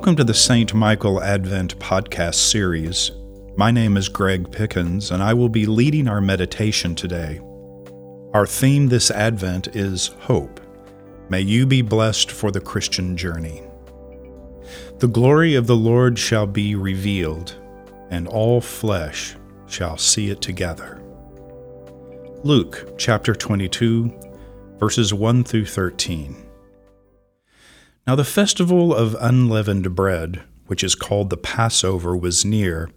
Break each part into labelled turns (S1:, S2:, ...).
S1: Welcome to the St. Michael Advent podcast series. My name is Greg Pickens, and I will be leading our meditation today. Our theme this Advent is hope. May you be blessed for the Christian journey. The glory of the Lord shall be revealed, and all flesh shall see it together. Luke chapter 22, verses 1 through 13. Now the festival of unleavened bread, which is called the Passover, was near.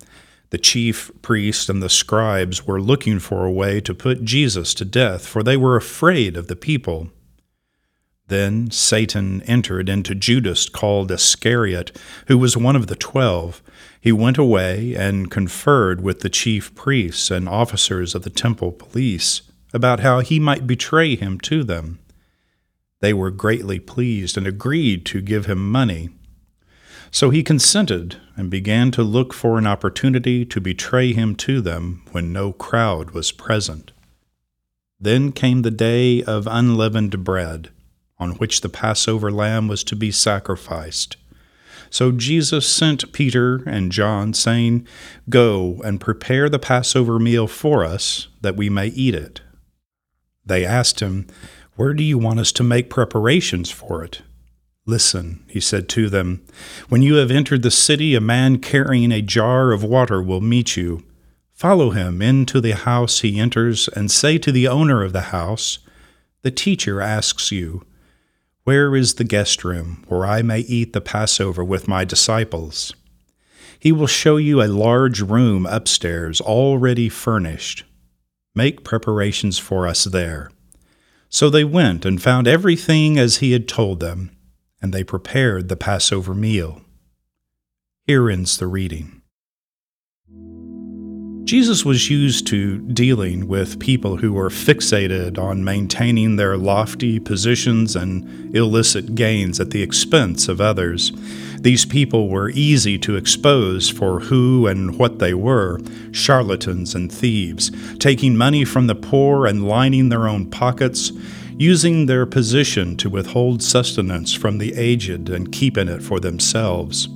S1: The chief priests and the scribes were looking for a way to put Jesus to death, for they were afraid of the people. Then Satan entered into Judas, called Iscariot, who was one of the twelve. He went away and conferred with the chief priests and officers of the temple police about how he might betray him to them. They were greatly pleased and agreed to give him money. So he consented and began to look for an opportunity to betray him to them when no crowd was present. Then came the day of unleavened bread, on which the Passover lamb was to be sacrificed. So Jesus sent Peter and John, saying, Go and prepare the Passover meal for us, that we may eat it. They asked him, where do you want us to make preparations for it? Listen, he said to them, when you have entered the city, a man carrying a jar of water will meet you. Follow him into the house he enters, and say to the owner of the house, The teacher asks you, Where is the guest room, where I may eat the Passover with my disciples? He will show you a large room upstairs, already furnished. Make preparations for us there. So they went and found everything as he had told them, and they prepared the Passover meal. Here ends the reading. Jesus was used to dealing with people who were fixated on maintaining their lofty positions and illicit gains at the expense of others. These people were easy to expose for who and what they were charlatans and thieves, taking money from the poor and lining their own pockets, using their position to withhold sustenance from the aged and keeping it for themselves.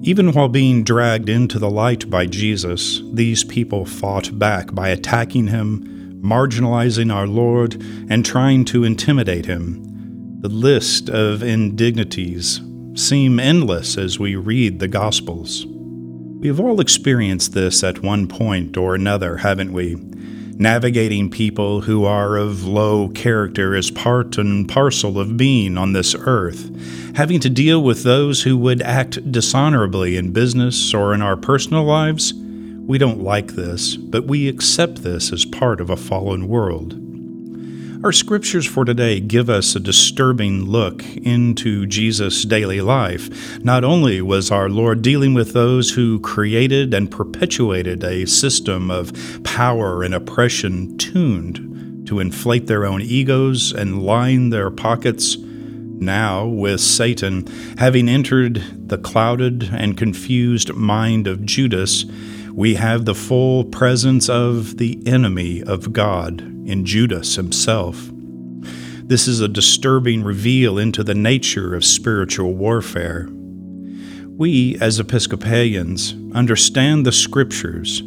S1: Even while being dragged into the light by Jesus, these people fought back by attacking him, marginalizing our Lord, and trying to intimidate him. The list of indignities seem endless as we read the Gospels. We have all experienced this at one point or another, haven't we? Navigating people who are of low character is part and parcel of being on this earth. Having to deal with those who would act dishonorably in business or in our personal lives, we don't like this, but we accept this as part of a fallen world. Our scriptures for today give us a disturbing look into Jesus' daily life. Not only was our Lord dealing with those who created and perpetuated a system of power and oppression tuned to inflate their own egos and line their pockets, now, with Satan having entered the clouded and confused mind of Judas, we have the full presence of the enemy of God in Judas himself. This is a disturbing reveal into the nature of spiritual warfare. We, as Episcopalians, understand the Scriptures.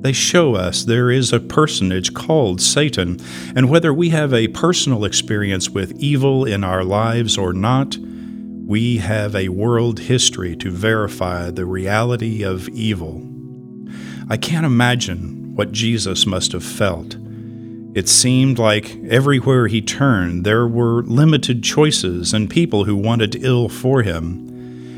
S1: They show us there is a personage called Satan, and whether we have a personal experience with evil in our lives or not, we have a world history to verify the reality of evil. I can't imagine what Jesus must have felt it seemed like everywhere he turned there were limited choices and people who wanted ill for him.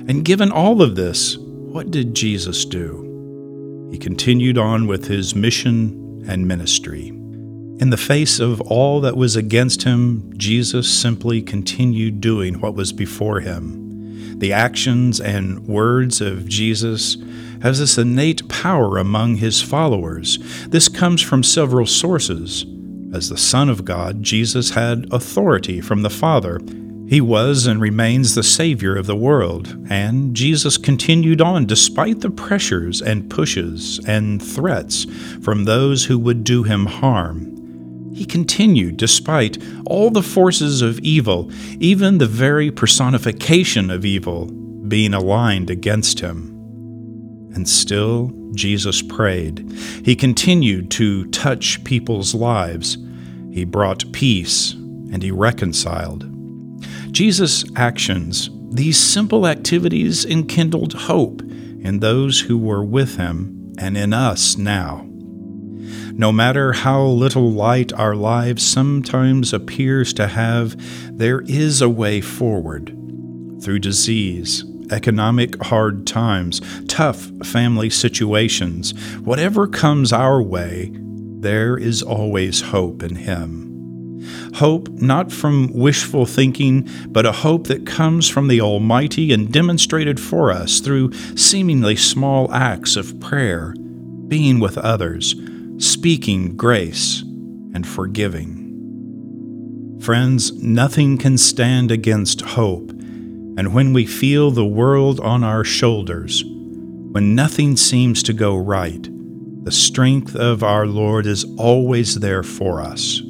S1: And given all of this, what did Jesus do? He continued on with his mission and ministry. In the face of all that was against him, Jesus simply continued doing what was before him. The actions and words of Jesus have this innate power among his followers. This comes from several sources. As the Son of God, Jesus had authority from the Father. He was and remains the Savior of the world, and Jesus continued on despite the pressures and pushes and threats from those who would do him harm. He continued despite all the forces of evil, even the very personification of evil, being aligned against him. And still, Jesus prayed. He continued to touch people's lives. He brought peace and he reconciled. Jesus' actions, these simple activities, enkindled hope in those who were with him and in us now. No matter how little light our lives sometimes appears to have, there is a way forward. Through disease, economic hard times, tough family situations, whatever comes our way, there is always hope in Him. Hope not from wishful thinking, but a hope that comes from the Almighty and demonstrated for us through seemingly small acts of prayer, being with others, speaking grace, and forgiving. Friends, nothing can stand against hope and when we feel the world on our shoulders, when nothing seems to go right, the strength of our Lord is always there for us.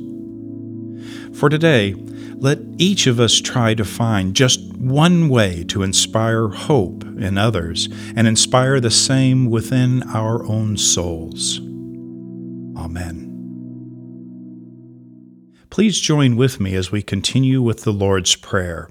S1: For today, let each of us try to find just one way to inspire hope in others and inspire the same within our own souls. Amen. Please join with me as we continue with the Lord's Prayer.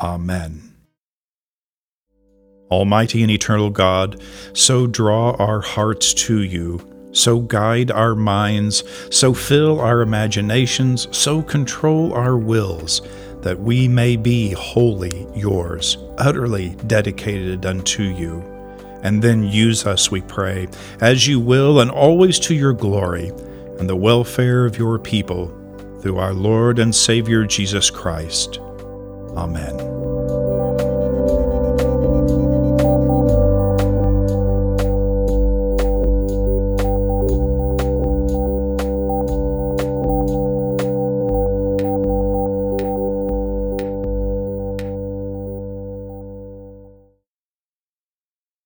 S1: Amen. Almighty and eternal God, so draw our hearts to you, so guide our minds, so fill our imaginations, so control our wills, that we may be wholly yours, utterly dedicated unto you. And then use us, we pray, as you will, and always to your glory and the welfare of your people, through our Lord and Savior Jesus Christ. Amen.